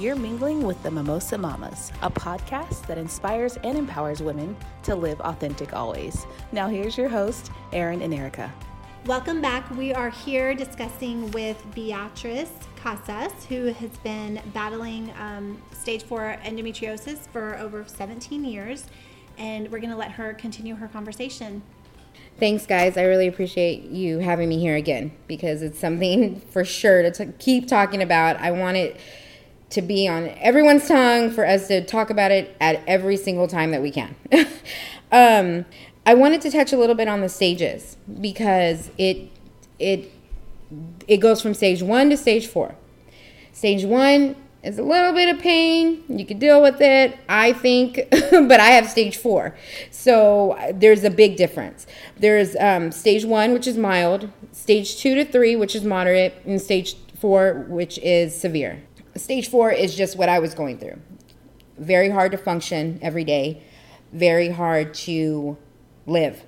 You're mingling with the Mimosa Mamas, a podcast that inspires and empowers women to live authentic always. Now, here's your host, Erin and Erica. Welcome back. We are here discussing with Beatrice Casas, who has been battling um, stage four endometriosis for over 17 years. And we're going to let her continue her conversation. Thanks, guys. I really appreciate you having me here again because it's something for sure to t- keep talking about. I want it to be on everyone's tongue for us to talk about it at every single time that we can. um, I wanted to touch a little bit on the stages because it it it goes from stage one to stage four. Stage one is a little bit of pain. You can deal with it, I think, but I have stage four. So there's a big difference. There's um, stage one, which is mild, stage two to three, which is moderate, and stage four, which is severe. Stage four is just what I was going through. Very hard to function every day, very hard to live.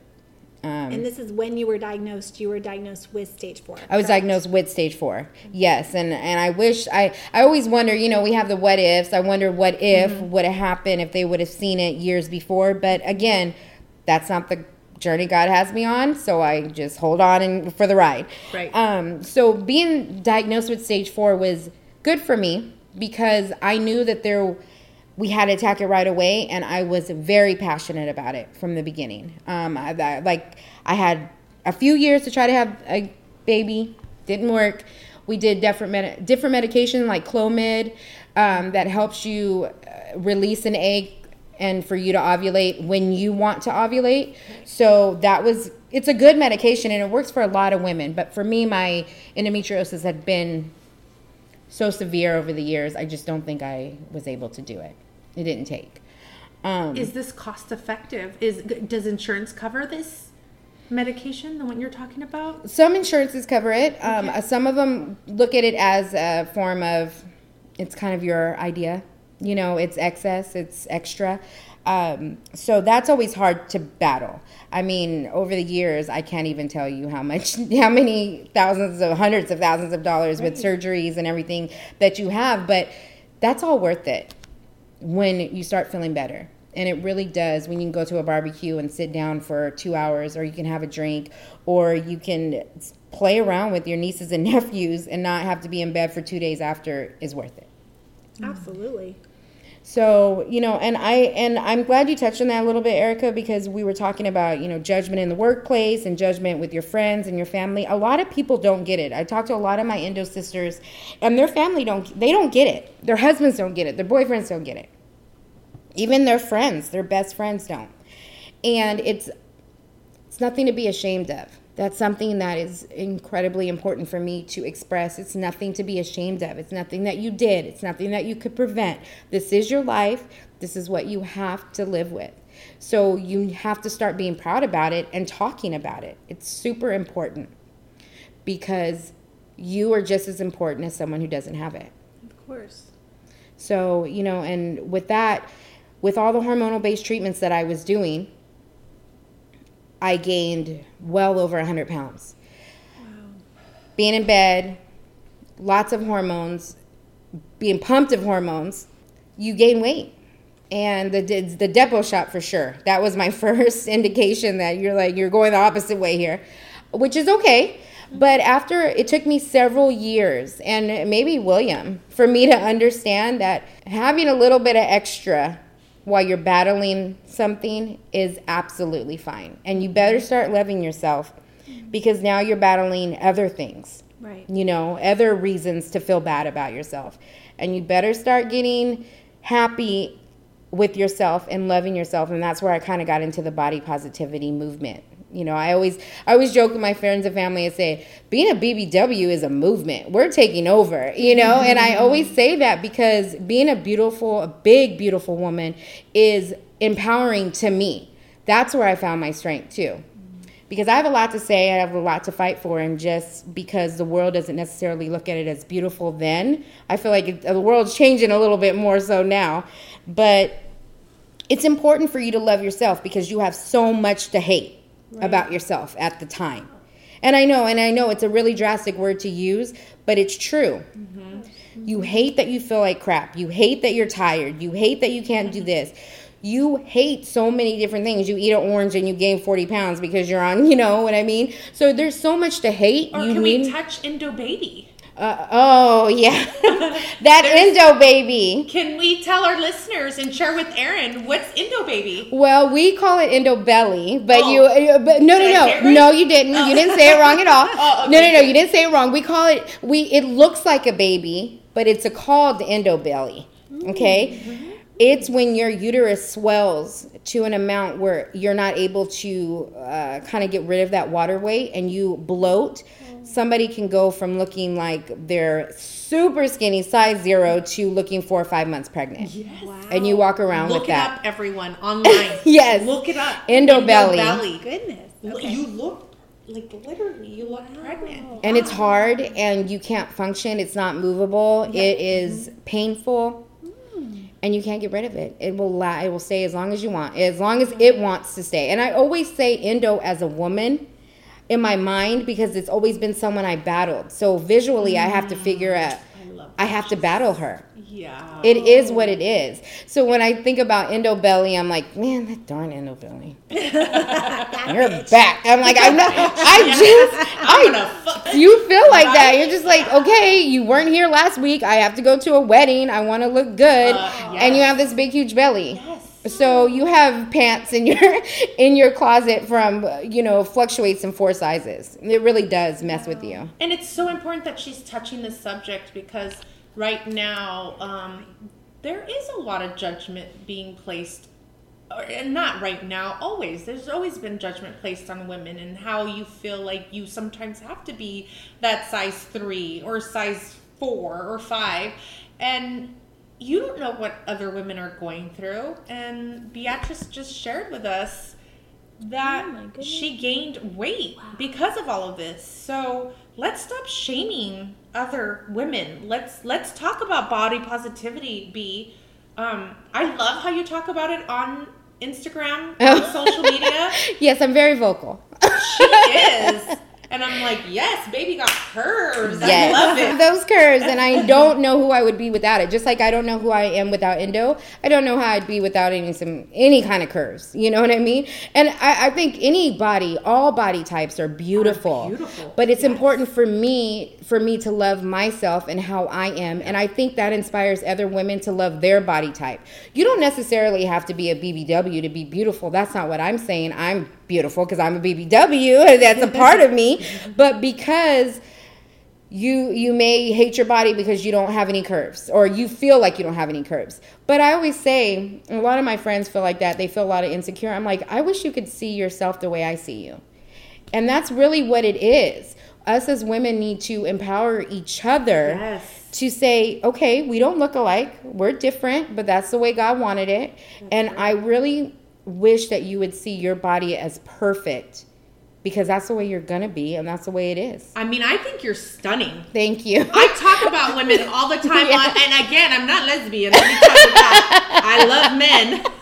Um, and this is when you were diagnosed. You were diagnosed with stage four. I was correct? diagnosed with stage four. Yes, and and I wish I I always wonder. You know, we have the what ifs. I wonder what if mm-hmm. would have happened if they would have seen it years before. But again, that's not the journey God has me on. So I just hold on and for the ride. Right. Um. So being diagnosed with stage four was good for me because I knew that there we had to attack it right away, and I was very passionate about it from the beginning. Um, I, I, like I had a few years to try to have a baby, didn't work. We did different med- different medication like Clomid um, that helps you uh, release an egg and for you to ovulate when you want to ovulate. So that was it's a good medication and it works for a lot of women. But for me, my endometriosis had been so severe over the years, I just don't think I was able to do it. It didn't take. Um, is this cost effective? Is does insurance cover this medication, the one you're talking about? Some insurances cover it. Um, okay. Some of them look at it as a form of it's kind of your idea. You know, it's excess, it's extra. Um, so that's always hard to battle. I mean, over the years, I can't even tell you how much, how many thousands of, hundreds of thousands of dollars right. with surgeries and everything that you have, but that's all worth it when you start feeling better. And it really does when you can go to a barbecue and sit down for two hours, or you can have a drink, or you can play around with your nieces and nephews and not have to be in bed for two days after is worth it. Absolutely. So, you know, and I and I'm glad you touched on that a little bit, Erica, because we were talking about, you know, judgment in the workplace and judgment with your friends and your family. A lot of people don't get it. I talk to a lot of my Endo sisters and their family don't they don't get it. Their husbands don't get it. Their boyfriends don't get it. Even their friends, their best friends don't. And it's it's nothing to be ashamed of. That's something that is incredibly important for me to express. It's nothing to be ashamed of. It's nothing that you did. It's nothing that you could prevent. This is your life. This is what you have to live with. So you have to start being proud about it and talking about it. It's super important because you are just as important as someone who doesn't have it. Of course. So, you know, and with that, with all the hormonal based treatments that I was doing, I gained well over 100 pounds. Wow. Being in bed, lots of hormones, being pumped of hormones, you gain weight. And the the Depo shot for sure. That was my first indication that you're like you're going the opposite way here, which is okay. But after it took me several years and maybe William for me to understand that having a little bit of extra while you're battling something is absolutely fine. And you better start loving yourself because now you're battling other things. Right. You know, other reasons to feel bad about yourself. And you better start getting happy with yourself and loving yourself. And that's where I kind of got into the body positivity movement. You know, I always I always joke with my friends and family and say, being a BBW is a movement. We're taking over, you know? and I always mm-hmm. say that because being a beautiful, a big, beautiful woman is empowering to me. That's where I found my strength too. Mm-hmm. Because I have a lot to say, I have a lot to fight for, and just because the world doesn't necessarily look at it as beautiful then, I feel like the world's changing a little bit more so now. But it's important for you to love yourself because you have so much to hate right. about yourself at the time. And I know, and I know it's a really drastic word to use, but it's true. Mm-hmm. You hate that you feel like crap. You hate that you're tired. You hate that you can't do this. You hate so many different things. You eat an orange and you gain 40 pounds because you're on, you know what I mean? So there's so much to hate. Or you can need, we touch Endo Baby? Uh, oh, yeah. that Endo baby. Can we tell our listeners and share with Erin what's Endo Baby? Well, we call it Endo belly, but Oh. you, uh, but no, Did no, no, right? no, you didn't. You didn't say it wrong at all. Oh, No, okay, no, no, good. you didn't say it wrong. We call it we. It looks like a baby, but it's a called Indo belly. Okay, Mm-hmm. It's when your uterus swells to an amount where you're not able to uh, kind of get rid of that water weight, and you bloat. Somebody can go from looking like they're super skinny, size zero, to looking four or five months pregnant. Yes. And you walk around Look with it that. up, everyone, online. Yes. Look it up. Endo belly. Goodness. L- Okay. You look like literally, you look pregnant. and it's hard and you can't function it's not movable it is painful and you can't get rid of it. It will la- it will stay as long as you want as long as it wants to stay. And i always say endo as a woman in my mind because it's always been someone i battled. So visually i have to figure out I have to battle her Yeah. it is what it is. So when I think about endo belly, I'm like, man, that darn endo belly. You're back. I'm like, I'm not. I just, I'm I. You feel like that. You're just like, okay, you weren't here last week. I have to go to a wedding. I want to look good, Uh, and you have this big, huge belly. Yes. So you have pants in your in your closet from you know fluctuates in four sizes. It really does mess with you. And it's so important that she's touching this subject because right now um, there is a lot of judgment being placed, and not right now, always. There's always been judgment placed on women and how you feel like you sometimes have to be that size three or size four or five. And you don't know what other women are going through. And Beatrice just shared with us that Oh she gained weight because of all of this. So let's stop shaming other women. Let's let's talk about body positivity. B. Um, I love how you talk about it on Instagram, on social media. Yes, I'm very vocal. She is, and I'm like, yes, baby got curves. I love it. Those curves, and I don't know who I would be without it. Just like I don't know who I am without endo, I don't know how I'd be without any some any kind of curves. You know what I mean? And I, I think any body, all body types are beautiful. beautiful, But it's important for me for me to love myself and how I am, and I think that inspires other women to love their body type. You don't necessarily have to be a BBW to be beautiful. That's not what I'm saying. I'm beautiful because I'm a BBW. and That's a part of me. But because you you may hate your body because you don't have any curves or you feel like you don't have any curves but i always say a lot of my friends feel like that they feel a lot of insecure i'm like i wish you could see yourself the way i see you and that's really what it is us as women need to empower each other Yes. to say okay we don't look alike we're different but that's the way god wanted it and i really wish that you would see your body as perfect because that's the way you're gonna be and that's the way it is I mean, I think you're stunning. thank you I talk about women all the time Yeah. on, and again, I'm not lesbian. Let me tell you that. I love men.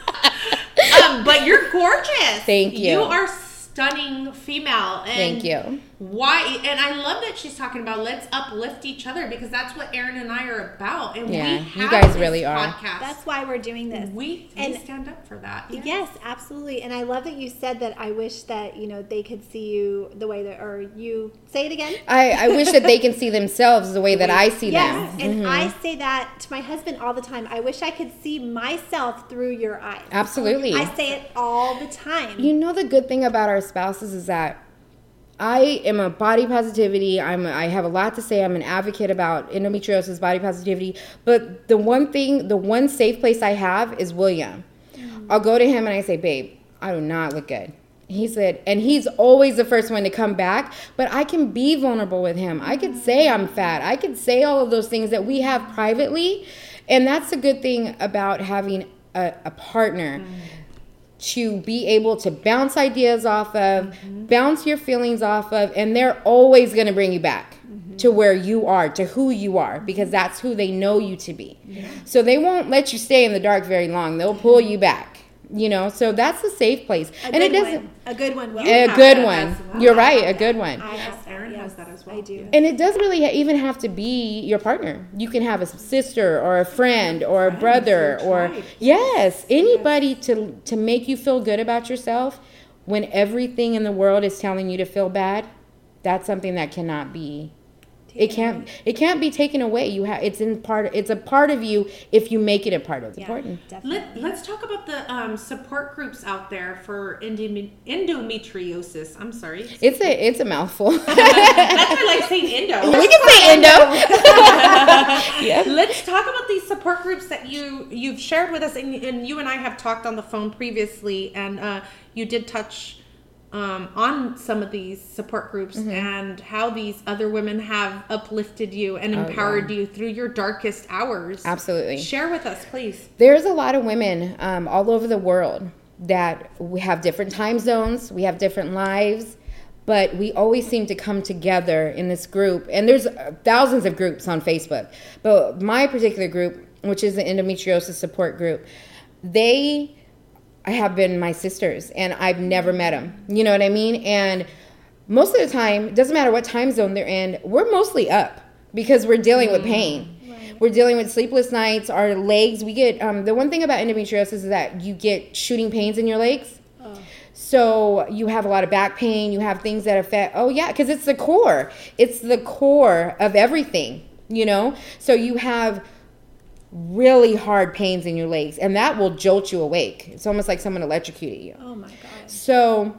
Um, but you're gorgeous. Thank you. You are stunning female. And Thank you. Why? And I love that she's talking about let's uplift each other because that's what Erin and I are about. And Yeah, we you guys this really are. Podcast. That's why we're doing this. we, we And- stand up for that. Yes, absolutely. And I love that you said that I wish that, you know, they could see you the way that or you say it again. I, I wish that they can see themselves the way that I see Yes, them. and mm-hmm. I say that to my husband all the time. I wish I could see myself through your eyes. Absolutely. I say it all the time. You know the good thing about our spouses is that I am a body positivity. I'm I have a lot to say. I'm an advocate about endometriosis, body positivity. But the one thing, the one safe place I have is William. Mm-hmm. I'll go to him and I say, "Babe, I do not look good." He said, and he's always the first one to come back, but I can be vulnerable with him. I could say I'm mm-hmm. fat. I could say all of those things that we have privately. And that's the good thing about having a, a partner mm-hmm. To be able to bounce ideas off of, bounce your feelings off of, and they're always going to bring you back to where you are, to who you are, because that's who they know you to be. So they won't let you stay in the dark very long. They'll pull you back. You know, so that's a safe place, a and it doesn't. one. a good one. Will. A good one. well. You're right. A good one. I Yes, have, Erin yes. has has that as well. I do. And it doesn't really even have to be your partner. You can have a sister or a friend or a brother or yes, anybody to to make you feel good about yourself when everything in the world is telling you to feel bad. That's something that cannot be it can't it can't be taken away. You have it's in part it's a part of you if you make it a part of. It's Yeah, important. definitely. Let, let's talk about the um, support groups out there for endome- endometriosis. I'm sorry. It's a it's a mouthful. That's why I like saying endo. we can say endo. yeah. Let's talk about these support groups that you you've shared with us, and, and you and I have talked on the phone previously, and uh, you did touch um, on some of these support groups Mm-hmm. and how these other women have uplifted you and Oh, empowered you through your darkest hours. Absolutely. Share with us, please. There's a lot of women um, all over the world that we have different time zones, we have different lives, but we always seem to come together in this group. And there's thousands of groups on Facebook, but my particular group, which is the endometriosis support group, they have been my sisters, and I've never met them. You know what I mean? And most of the time, it doesn't matter what time zone they're in, we're mostly up because we're dealing with pain. We're dealing with sleepless nights, our legs. We get um, the one thing about endometriosis is that you get shooting pains in your legs. So you have a lot of back pain. You have things that affect. Oh yeah, because it's the core. It's the core of everything. You know. So you have really hard pains in your legs, and that will jolt you awake. It's almost like someone electrocuted you. Oh my god. So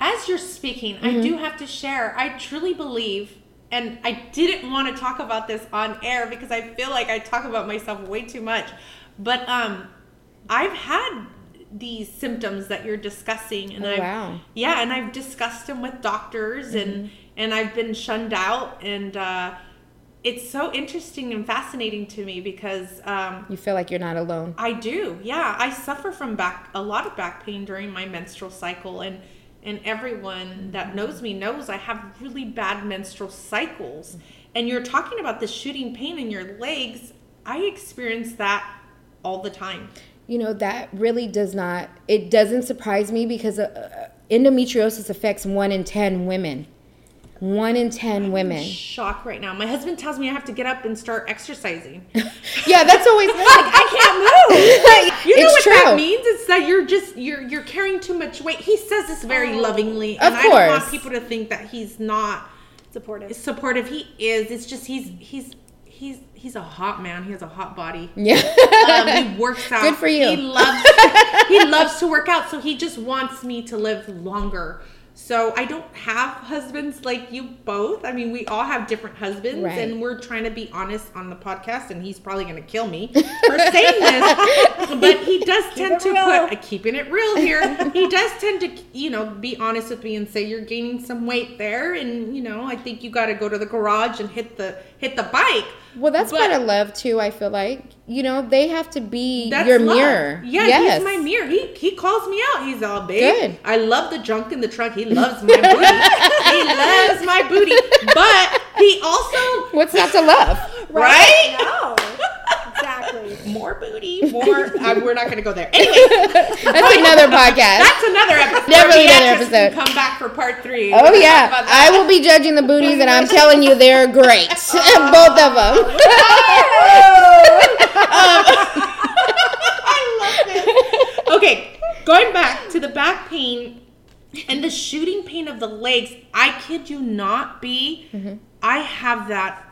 As you're speaking, Mm-hmm. I do have to share. I truly believe, and I didn't want to talk about this on air because I feel like I talk about myself way too much. But um, I've had these symptoms that you're discussing, and Oh, I've wow. Mm-hmm. yeah, and I've discussed them with doctors, and and I've been shunned out, and uh, it's so interesting and fascinating to me because. Um, you feel like you're not alone. I do. Yeah, I suffer from back a lot of back pain during my menstrual cycle and and everyone that knows me knows I have really bad menstrual cycles. And you're talking about the shooting pain in your legs. I experience that all the time. You know, that really does not, it doesn't surprise me because uh, uh, endometriosis affects one in 10 women. One in 10 women. Shock right now. My husband tells me I have to get up and start exercising. Yeah, that's always like, I can't move. You know it's what true. that means? It's that you're just you're you're carrying too much weight. He says this very lovingly, Of and I don't want people to think that he's not Supportive. supportive. He is. It's just he's he's he's he's a hot man. He has a hot body. Yeah. Um, he works out. Good for you. He loves he loves to work out, so he just wants me to live longer. So I don't have husbands like you both. I mean, we all have different husbands, Right. and we're trying to be honest on the podcast. And he's probably going to kill me for saying this, but he does tend to real. put uh, keeping it real here. he does tend to, you know, be honest with me and say you're gaining some weight there, and you know, I think you got to go to the garage and hit the hit the bike. Well, that's But- part of love too. I feel like you know they have to be That's your love. mirror. Yeah, yes. he's my mirror. He he calls me out. He's all babe. Good. I love the junk in the trunk. He loves my booty. he loves my booty. But he also What's not to love? right. No. Exactly. More booty. More. uh, we're not going to go there. Anyway, That's another podcast. that's another episode. Definitely another episode. Come back for part three. Oh talk yeah. I will be judging the booties, and I'm telling you they're great, both of them. I love this. Okay, going back to the back pain and the shooting pain of the legs. I kid you not, B. I have that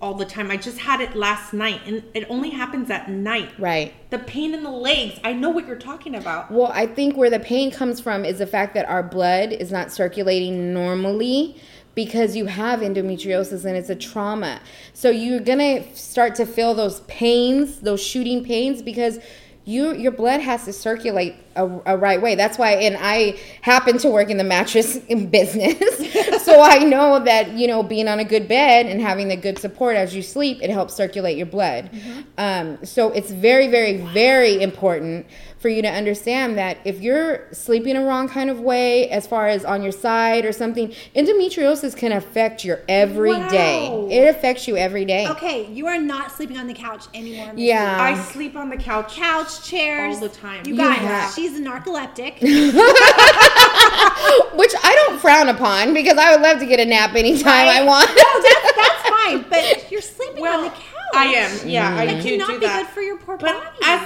all the time. I just had it last night, and it only happens at night. Right. The pain in the legs. I know what you're talking about. Well, I think where the pain comes from is the fact that our blood is not circulating normally because you have endometriosis and it's a trauma. So you're going to start to feel those pains, those shooting pains because you your blood has to circulate a, a right way. That's why and I happen to work in the mattress in business. so I know that, you know, being on a good bed and having the good support as you sleep, it helps circulate your blood. Um, so it's very, very, very important for you to understand that if you're sleeping a wrong kind of way, as far as on your side or something, endometriosis can affect your everyday. Wow. It affects you every day. Okay, you are not sleeping on the couch anymore. Yeah. I sleep on the couch. Couch chairs All the time. You You guys, have- she's a narcoleptic. Which I don't frown upon because I would love to get a nap anytime I want. No, that's that's fine. But you're sleeping on the couch. I am. Yeah, I That do cannot do be that. good for your poor But body. as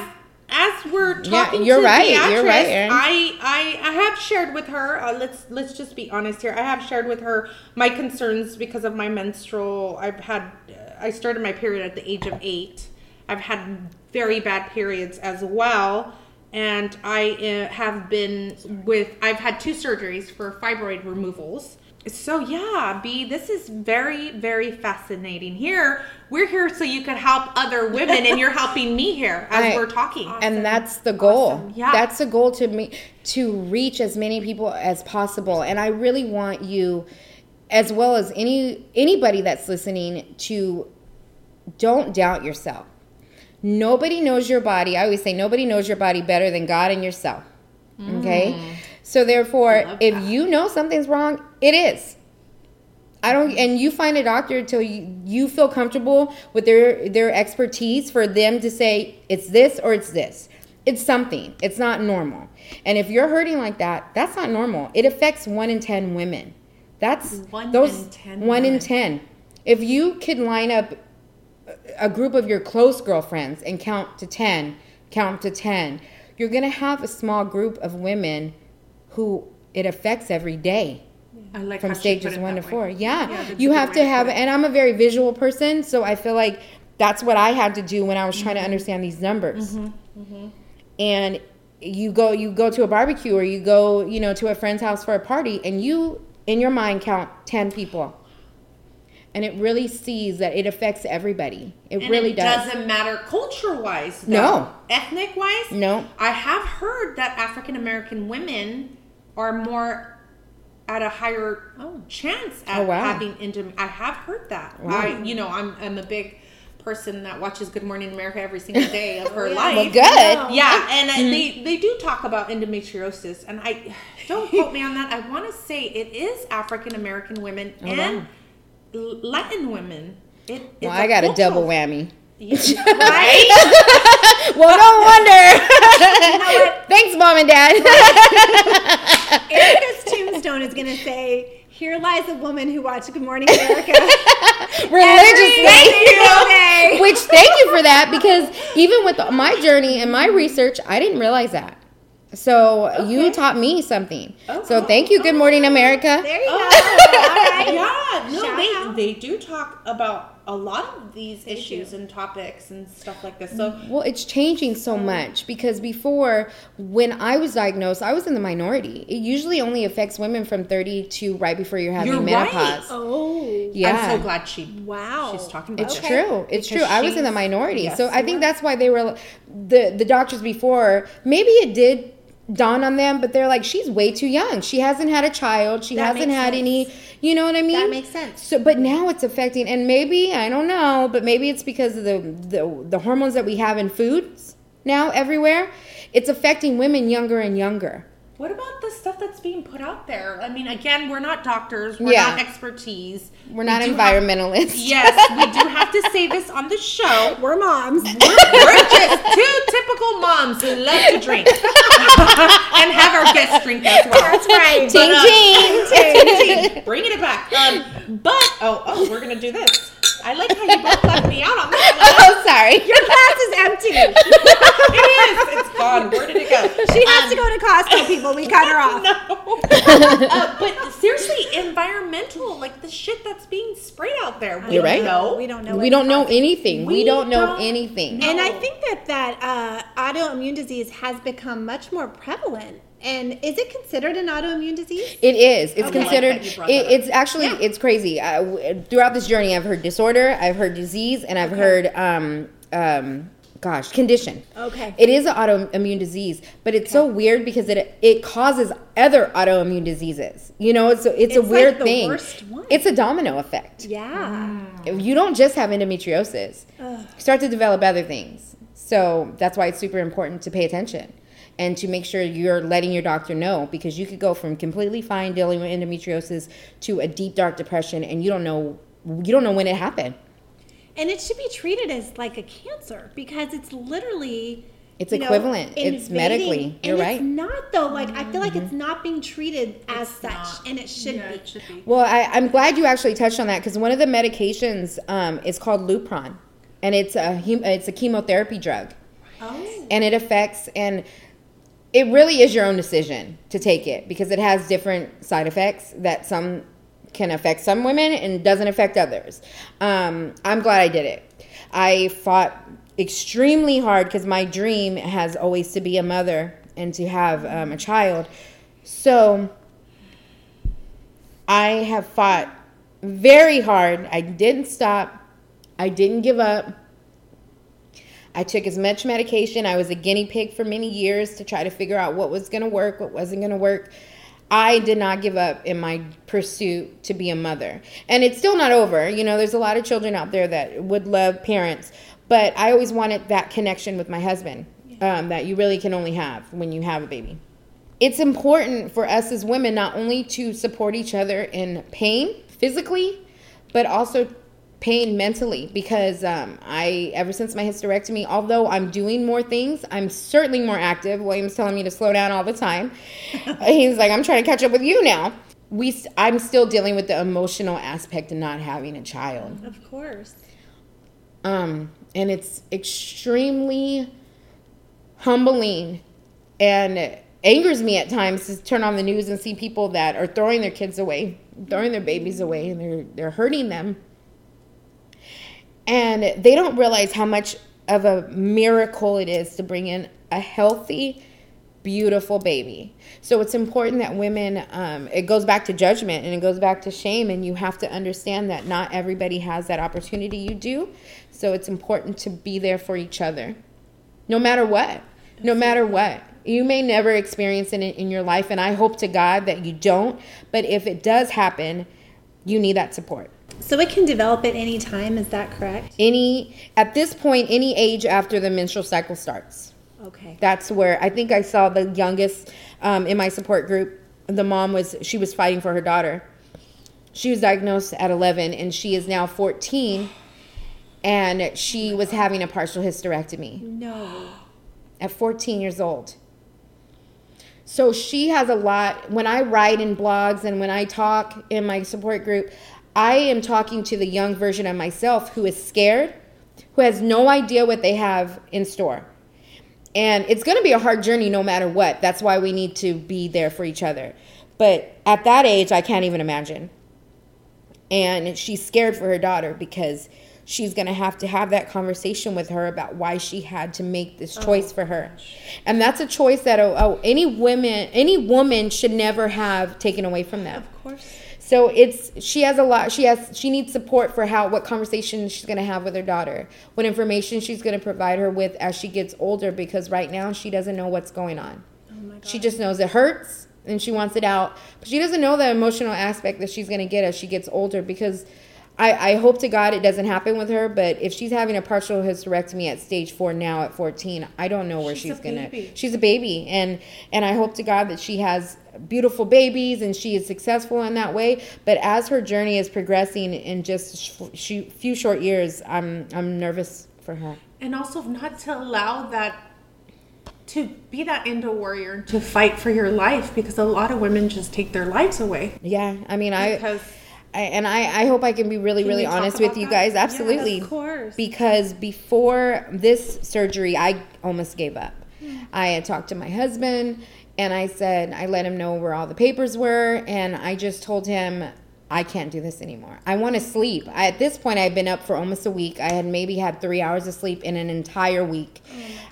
as we're Yeah, talking you're to right, you're right, Erin. I, I I have shared with her. Uh, let's let's just be honest here. I have shared with her my concerns because of my menstrual. I've had uh, I started my period at the age of eight. I've had very bad periods as well, and I uh, have been with. I've had two surgeries for fibroid removals. So yeah, B, this is very, very fascinating. Here, we're here so you can help other women, and you're helping me here as Right. we're talking. and that's the goal Awesome. Yeah. that's the goal to me to reach as many people as possible and i really want you as well as any anybody that's listening to don't doubt yourself nobody knows your body i always say nobody knows your body better than god and yourself okay mm. so therefore if that. you know something's wrong it is I don't, mm. and you find a doctor until you, you feel comfortable with their their expertise for them to say it's this or it's this. It's something. It's not normal. And if you're hurting like that, that's not normal. It affects one in ten women. That's One those in 10 one in ten. If you could line up a group of your close girlfriends and count to 10, count to 10, you're going to have a small group of women who it affects every day I like from how she put stages one to way. four. Yeah, a you have to have, and I'm a very visual person, so I feel like that's what I had to do when I was trying to understand these numbers. Mm-hmm. And you go, you go to a barbecue or you go, you know, to a friend's house for a party, and you in your mind count ten people, and it really sees that it affects everybody. It And really it does. not matter culture wise. No. Ethnic wise? No. I have heard that African American women are more at a higher chance at Oh, wow. having intim I have heard that. I you know, I'm I'm a big person that watches Good Morning America every single day of her yeah. life. Well, good. Yeah, and uh, Mm-hmm. they they do talk about endometriosis, and I don't quote me on that. I want to say it is African American women and Latin women. It, well, I got a double whammy. right? well, no wonder. Thanks, mom and dad. Erica's tombstone is going to say, "Here lies a woman who watched Good Morning America." religiously. Single day. Which thank you for that because even with my journey and my research, I didn't realize that. So you taught me something. Oh, so thank you. Good morning, America. There you oh, go. All Oh, right. yeah, no, Shout they, out. they do talk about a lot of these issues and topics and stuff like this. So mm, Well, it's changing so mm. much because before, when I was diagnosed, I was in the minority. It usually only affects women from 30 to right before you're having You're right. menopause. Oh, Yeah. I'm so glad she wow. she's talking about it. It's it. true. It's Because true. I was in the minority. yes, so I think were. that's why they were the the doctors before. Maybe it did dawn on them, but they're like, she's way too young. She hasn't had a child. She That hasn't had sense. any. You know what I mean? That makes sense. So, but now it's affecting, and maybe I don't know, but maybe it's because of the the, the hormones that we have in foods now everywhere. It's affecting women younger and younger. What about the stuff that's being put out there? I mean, again, we're not doctors. We're Yeah. not expertise. We're not We do have- environmentalists. yes, we do have to say this on the show. We're moms. We're just two typical moms who love to drink and have our guests drink as well. That's right. Ting uh, ting. Ting, Bringing it back. Um, but oh, oh, we're gonna do this. I like how you both left me out on that. One. Oh, sorry. Your glass is empty. It is. It's gone. Where did it go? She has to go to Costco, people. We cut her off. No. uh, but seriously, environmental, like the shit that's being sprayed out there. We You're don't right. know. We don't know. we don't know anything. We, We don't know don't anything. know. And I think that that uh, autoimmune disease has become much more prevalent. And is it considered an autoimmune disease? It is. It's Okay. Considered. that you brought It, it's actually. It's crazy. Uh, w- throughout this journey, I've heard disorder. I've heard disease, and I've heard, um, um, gosh, condition. Okay. It is an autoimmune disease, but it's so weird because it it causes other autoimmune diseases. You know, it's a, it's, a It's like weird the thing. worst one. It's a domino effect. Yeah. If you don't just have endometriosis, you start to develop other things. So that's why it's super important to pay attention and to make sure you're letting your doctor know because you could go from completely fine dealing with endometriosis to a deep dark depression and you don't know you don't know when it happened. And it should be treated as like a cancer because it's literally It's you know, equivalent. It's medically. and You're it's right. Mm-hmm. not though. Like I feel like it's not being treated as It's such, not. and it should Yeah, be. it should be. Well, I, I'm glad you actually touched on that because one of the medications um, is called Lupron, and it's a it's a chemotherapy drug, Oh. and it affects and it really is your own decision to take it because it has different side effects that some can affect some women and doesn't affect others. Um, I'm glad I did it. I fought extremely hard because my dream has always to be a mother and to have um, a child. So I have fought very hard. I didn't stop. I didn't give up. I took as much medication. I was a guinea pig for many years to try to figure out what was going to work, what wasn't going to work. I did not give up in my pursuit to be a mother. And it's still not over. You know, there's a lot of children out there that would love parents, but I always wanted that connection with my husband um, that you really can only have when you have a baby. It's important for us as women not only to support each other in pain physically, but also pain mentally because um, I, ever since my hysterectomy, although I'm doing more things, I'm certainly more active. William's telling me to slow down all the time. He's like, I'm trying to catch up with you now. We, I'm still dealing with the emotional aspect of not having a child. Of course. Um, and it's extremely humbling and angers me at times to turn on the news and see people that are throwing their kids away, throwing their babies away, and they're they're hurting them. And they don't realize how much of a miracle it is to bring in a healthy, beautiful baby. So it's important that women, um, it goes back to judgment and it goes back to shame, and you have to understand that not everybody has that opportunity you do. So it's important to be there for each other, no matter what. No matter what. You may never experience it in, in your life, and I hope to God that you don't. But if it does happen, you need that support. So it can develop at any time. Is that correct? Any at this point, any age after the menstrual cycle starts. Okay. That's where I think I saw the youngest um, in my support group. The mom was she was fighting for her daughter. She was diagnosed at 11, and she is now 14, and she was having a partial hysterectomy No. at 14 years old. So she has a lot. When I write in blogs and when I talk in my support group, I am talking to the young version of myself who is scared, who has no idea what they have in store. And it's going to be a hard journey no matter what. That's why we need to be there for each other. But at that age, I can't even imagine. And she's scared for her daughter because she's going to have to have that conversation with her about why she had to make this oh, choice for her. And that's a choice that oh, oh, any women any woman should never have taken away from them. Of course. So it's she has a lot. She has she needs support for how what conversation she's going to have with her daughter, what information she's going to provide her with as she gets older. Because right now she doesn't know what's going on. Oh my God. She just knows it hurts and she wants it out, but she doesn't know the emotional aspect that she's going to get as she gets older. Because I, I hope to God it doesn't happen with her. But if she's having a partial hysterectomy at stage four now at 14, I don't know where She's she's, a gonna. baby. She's a baby, and and I hope to God that she has beautiful babies and she is successful in that way. But as her journey is progressing in just a sh- few short years, I'm I'm nervous for her. and also not to allow that to be that endo warrior and to fight for your life because a lot of women just take their lives away Yeah, I mean, I, because I and I, I hope I can be really, Can really honest with you that? guys. Yeah, of Absolutely, Of course. because before this surgery, I almost gave up. Hmm. I had talked to my husband and I said, I let him know where all the papers were, and I just told him, I can't do this anymore. I want to sleep. I, at this point, I had been up for almost a week. I had maybe had three hours of sleep in an entire week.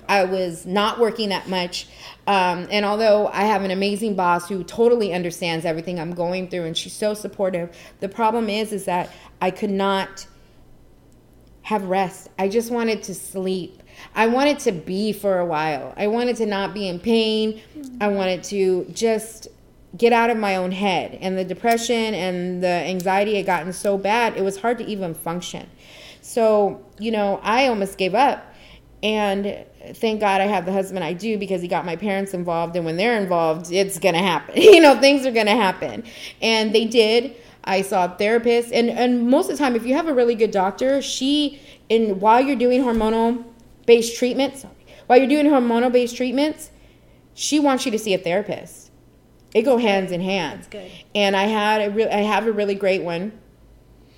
I was not working that much. Um, and although I have an amazing boss who totally understands everything I'm going through and she's so supportive, the problem is, is that I could not have rest. I just wanted to sleep. I wanted to be for a while. I wanted to not be in pain. I wanted to just get out of my own head. And the depression and the anxiety had gotten so bad, it was hard to even function. So, you know, I almost gave up. And thank God I have the husband I do because he got my parents involved. And when they're involved, it's going to happen. you know, things are going to happen. And they did. I saw a therapist. And, and most of the time, if you have a really good doctor, she, in while you're doing hormonal based treatments, while you're doing hormonal based treatments, she wants you to see a therapist. It go hands in hand. That's good. And I had a re- I have a really great one.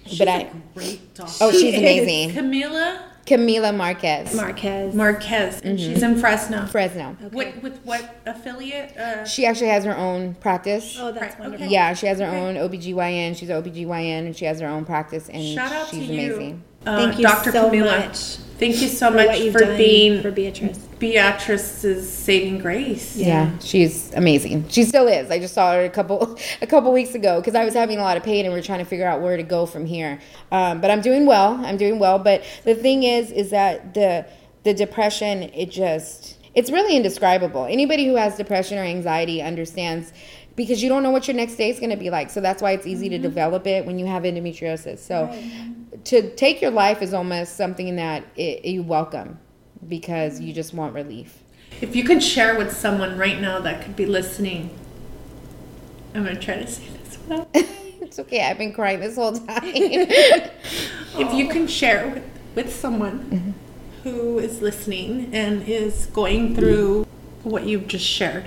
She's but a I great doctor. oh she's amazing. Camila Camila Marquez, Marquez. Marquez, and she's in Fresno. Fresno. What, with what affiliate? Uh, She actually has her own practice. oh, that's Right, wonderful. okay. Yeah, she has her Okay. own OBGYN. She's an OBGYN and she has her own practice and Shout out she's to amazing. you, uh, Thank you Dr. so Camila. much Thank you so for much for being for Beatrice. Beatrice's saving grace. Yeah. she's amazing. She still is. I just saw her a couple a couple weeks ago because I was having a lot of pain and we are trying to figure out where to go from here. Um, but I'm doing well. I'm doing well. But the thing is, is that the the depression it just it's really indescribable. Anybody who has depression or anxiety understands because you don't know what your next day is going to be like. So that's why it's easy to develop it when you have endometriosis. So to take your life is almost something that it, you welcome because you just want relief. If you could share with someone right now that could be listening, I'm gonna try to say this without. It's okay. I've been crying this whole time. if you can share with, with someone mm-hmm. who is listening and is going through what you've just shared,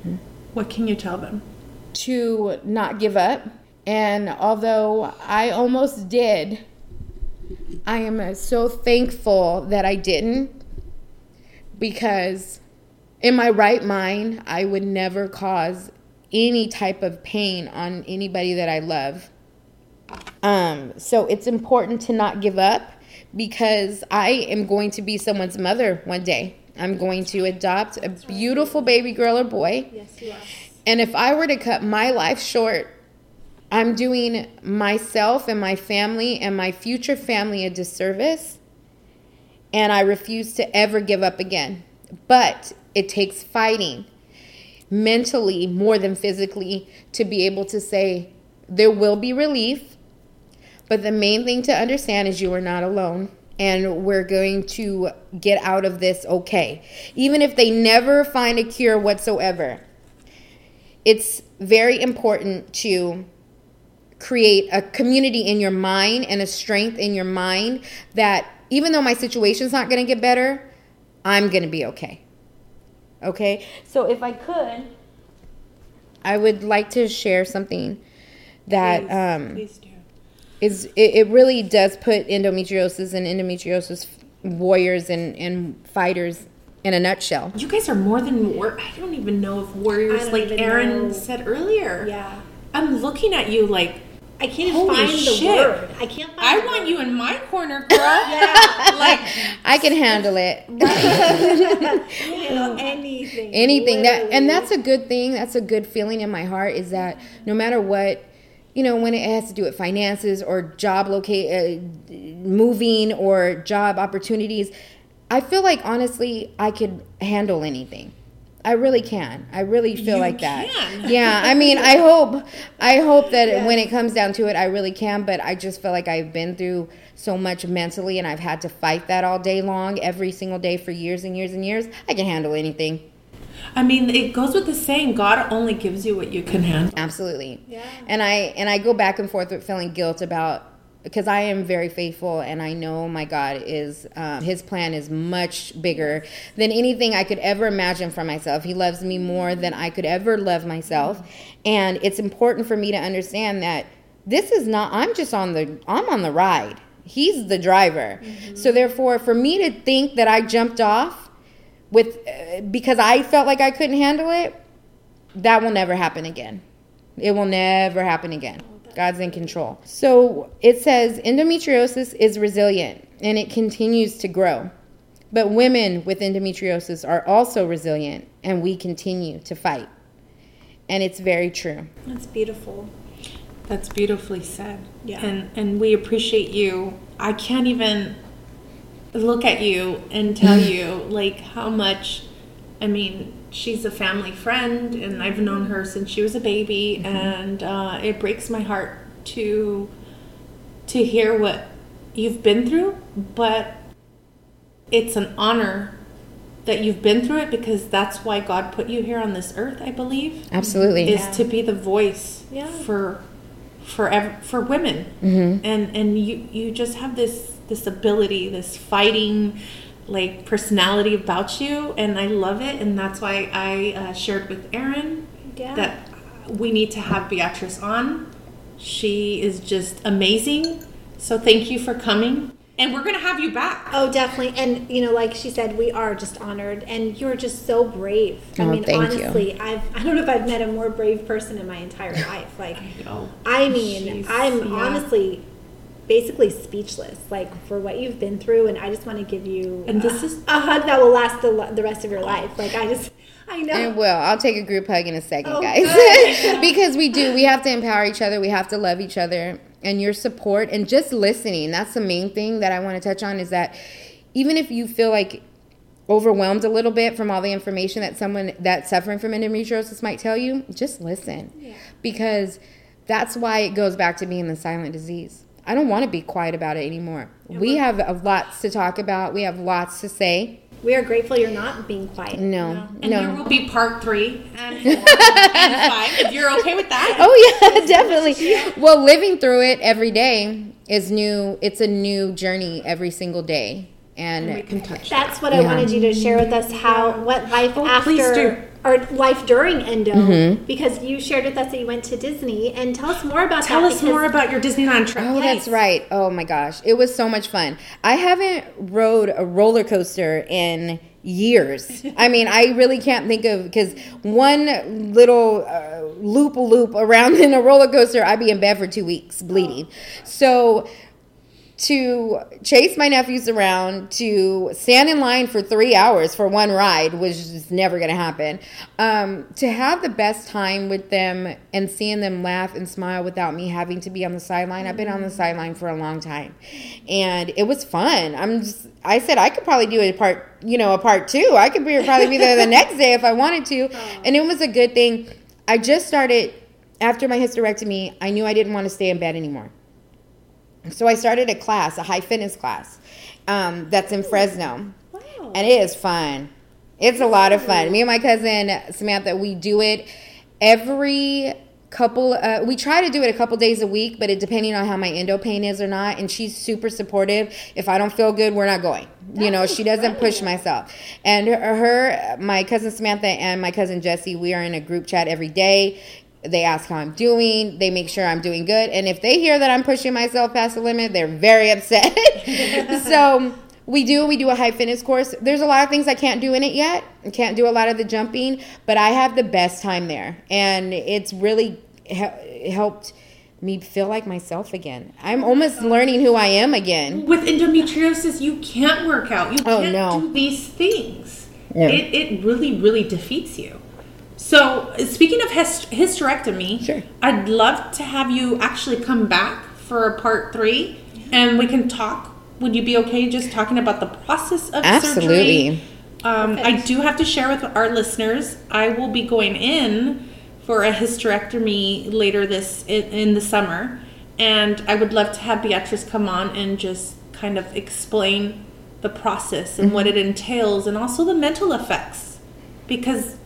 mm-hmm. what can you tell them? to not give up. And although I almost did, I am so thankful that I didn't because in my right mind, I would never cause any type of pain on anybody that I love. Um, so it's important to not give up because I am going to be someone's mother one day. I'm going to adopt a beautiful baby girl or boy. Yes, you are. And if I were to cut my life short, I'm doing myself and my family and my future family a disservice. And I refuse to ever give up again. But it takes fighting mentally more than physically to be able to say there will be relief. But the main thing to understand is you are not alone. And we're going to get out of this okay. Even if they never find a cure whatsoever, it's very important to create a community in your mind and a strength in your mind that even though my situation's not going to get better, I'm going to be okay. Okay? So if I could, I would like to share something that Please, um, please do. is it, it really does put endometriosis and endometriosis warriors and, and fighters in a nutshell. You guys are more than war. I don't even know if warriors, like Erin know. said earlier. Yeah. I'm looking at you like I can't Holy find the word. I can't find I the want word. you in my corner, girl. Yeah. like I can handle it. you know, anything. anything that and that's a good thing that's a good feeling in my heart is that no matter what you know when it has to do with finances or job locate uh, moving or job opportunities i feel like honestly i could handle anything i really can i really feel You like that can. yeah i mean i hope i hope that when it comes down to it i really can but i just feel like i've been through so much mentally and i've had to fight that all day long every single day for years and years and years i can handle anything I mean, it goes with the saying, God only gives you what you can handle. absolutely Yeah. and i and i go back and forth with feeling guilt about because i am very faithful and i know my god is um, his plan is much bigger than anything i could ever imagine for myself. He loves me more than i could ever love myself. And it's important for me to understand that this is not i'm just on the i'm on the ride. He's the driver. So therefore for me to think that i jumped off with uh, because i felt like i couldn't handle it that will never happen again. It will never happen again. God's in control. So it says endometriosis is resilient and it continues to grow. But women with endometriosis are also resilient and we continue to fight. And it's very true. That's beautiful. That's beautifully said. Yeah. And and we appreciate you. I can't even look at you and tell you like how much I mean, she's a family friend and I've known her since she was a baby and uh, it breaks my heart to to hear what you've been through, but it's an honor that you've been through it because that's why God put you here on this earth, I believe Absolutely. is to be the voice Yeah. for for ev- for women Mm-hmm. and and you you just have this this ability this fighting like personality about you, and I love it, and that's why I uh, shared with Erin Yeah. that we need to have Beatrice on. She is just amazing. So thank you for coming, and we're gonna have you back. Oh, definitely. And you know, like she said, we are just honored, and you're just so brave. I Oh, mean, thank you. honestly, I've I don't know if I've met a more brave person in my entire life. Like, know. I mean, Jeez, I'm yeah. honestly basically speechless, like for what you've been through, and I just want to give you And this a, is- a hug that will last the the rest of your life. Like, I just, I know. And will. I'll take a group hug in a second, Oh, guys. because we do. We have to empower each other. We have to love each other. And your support and just listening. That's the main thing that I want to touch on is that even if you feel like overwhelmed a little bit from all the information that someone that's suffering from endometriosis might tell you, just listen. Because that's why it goes back to being the silent disease. I don't want to be quiet about it anymore. we have a lots to talk about. We have lots to say. we are grateful you're not being quiet. No, And no. there will be part three and four and five if you're okay with that. Oh yeah, definitely. Well, living through it every day is new. It's a new journey every single day, and, And we can touch That's what I wanted you to share with us how what life Oh, after or life during endo Mm-hmm. because you shared with us that you went to Disney and tell us more about Tell that. us more about your Disneyland trip. oh, that's right. Oh my gosh, it was so much fun. I haven't rode a roller coaster in years. I mean, I really can't think of because one little uh, loop loop around in a roller coaster, I'd be in bed for two weeks bleeding. So to chase my nephews around, to stand in line for three hours for one ride was just never going to happen. Um, to have the best time with them and seeing them laugh and smile without me having to be on the sideline. I've been on the sideline for a long time, and it was fun. I'm just. I said I could probably do a part, you know, a part two. I could be, probably be there the next day if I wanted to, and it was a good thing. I just started after my hysterectomy. I knew I didn't want to stay in bed anymore. So I started a class, a high fitness class, um, that's in Fresno, Wow. and it is fun. It's a lot of fun. Me and my cousin Samantha, we do it every couple. Uh, we try to do it a couple days a week, but it depending on how my endo pain is or not. And she's super supportive. If I don't feel good, we're not going. You know, she doesn't push myself. And her, her, my cousin Samantha, and my cousin Jesse, we are in a group chat every day. They ask how I'm doing. They make sure I'm doing good. And if they hear that I'm pushing myself past the limit, they're very upset. so we do we do a high fitness course. There's a lot of things I can't do in it yet. I can't do a lot of the jumping, but I have the best time there, and it's really he- helped me feel like myself again. I'm almost learning who I am again. With endometriosis, you can't work out. You Oh, can't no. do these things. Yeah. It, it really, really defeats you. So, speaking of hyst- hysterectomy, Sure. I'd love to have you actually come back for a part three, and we can talk. Would you be okay just talking about the process of Absolutely. surgery? Um, I do have to share with our listeners. I will be going in for a hysterectomy later this in, in the summer, and I would love to have Beatrice come on and just kind of explain the process and what it entails, and also the mental effects, because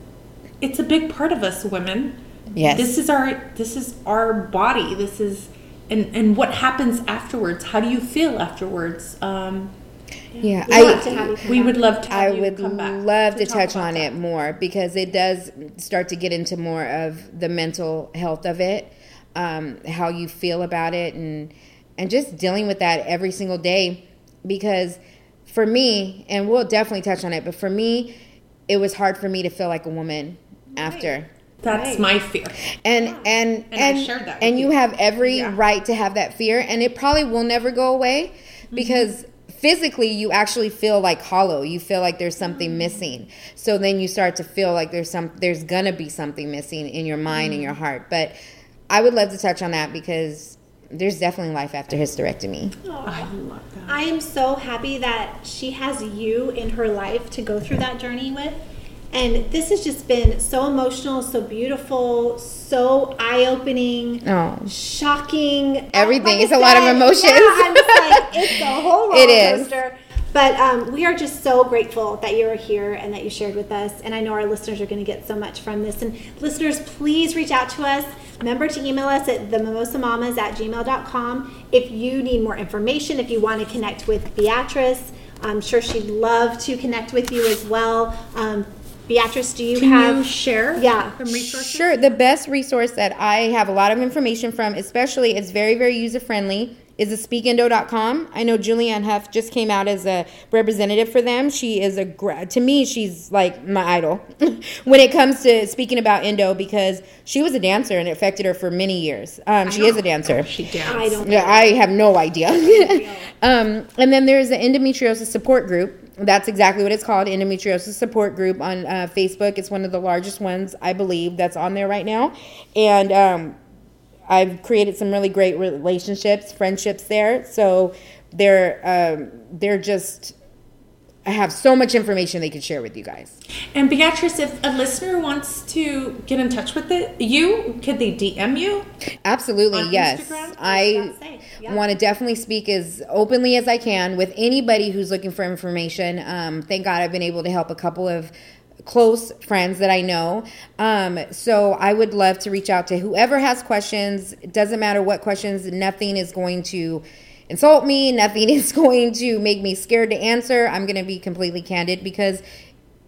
it's a big part of us women. Yes. This is our this is our body. This is and and what happens afterwards. How do you feel afterwards? Um, Yeah, We'd love to have you come we would love to. Have I you would come back love to, talk touch on that. it more because it does start to get into more of the mental health of it, um, how you feel about it, and and just dealing with that every single day. Because for me, and we'll definitely touch on it, but for me, it was hard for me to feel like a woman after. That's Right. my fear. And and And I and, shared that with and you you. have every Yeah. right to have that fear, and it probably will never go away Mm-hmm. because physically you actually feel like hollow. You feel like there's Mm-hmm. something missing. So then you start to feel like there's some there's gonna be something missing in your mind and your Mm-hmm. heart. But I would love to touch on that because there's definitely life after hysterectomy. I love that. I am so happy that she has you in her life to go through that journey with. And this has just been so emotional, so beautiful, so eye opening, Oh. shocking. Everything. Like It's a lot of said, emotions. Yeah, I'm just like, it's a whole roller It is. coaster. But um, we are just so grateful that you're here and that you shared with us. And I know our listeners are going to get so much from this. And listeners, please reach out to us. Remember to email us at themimosamamas at gmail.com if you need more information, if you want to connect with Beatrice I'm sure she'd love to connect with you as well. Um, Beatrice, do you Can have? you share Yeah. some resources? Sure. The best resource that I have a lot of information from, especially it's very, very user friendly, is the speakendo.com. I know Julianne Hough just came out as a representative for them. She is a, gra- to me, she's like my idol when it comes to speaking about Endo because she was a dancer and it affected her for many years. Um, she is a dancer. She danced. I don't. Yeah, I have no idea. um, and then there's the endometriosis support group. That's exactly what it's called, endometriosis support group on uh, Facebook. It's one of the largest ones, I believe, that's on there right now. And um, I've created some really great relationships, friendships there. So they're um, they're just. I have so much information they could share with you guys. And Beatrice, if a listener wants to get in touch with it, you could they DM you? Absolutely, On yes. Instagram? I about to say, yeah. want to definitely speak as openly as I can with anybody who's looking for information. Um, thank God I've been able to help a couple of close friends that I know. Um, so I would love to reach out to whoever has questions. It doesn't matter what questions, nothing is going to insult me, nothing is going to make me scared to answer. I'm going to be completely candid because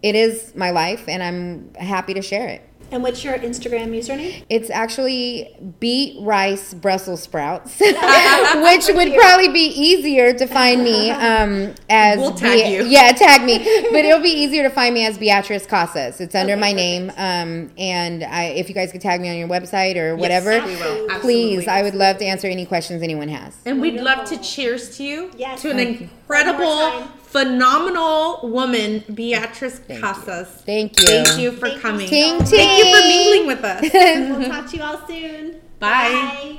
it is my life and I'm happy to share it. And what's your Instagram username? It's actually beet rice Brussels sprouts, which would probably be easier to find me um, as We'll tag you. Yeah, tag me. But it'll be easier to find me as Beatrice Casas. It's under my name, um, and I, if you guys could tag me on your website or whatever, we will. please. Absolutely. I would love to answer any questions anyone has. And we'd love to cheers to you. Yes. To an incredible, One more time. Phenomenal woman, Beatrice Casas. Thank you. Thank you for Thank you coming. so Ting ting. Thank you for mingling with us. We'll talk to you all soon. Bye. Bye.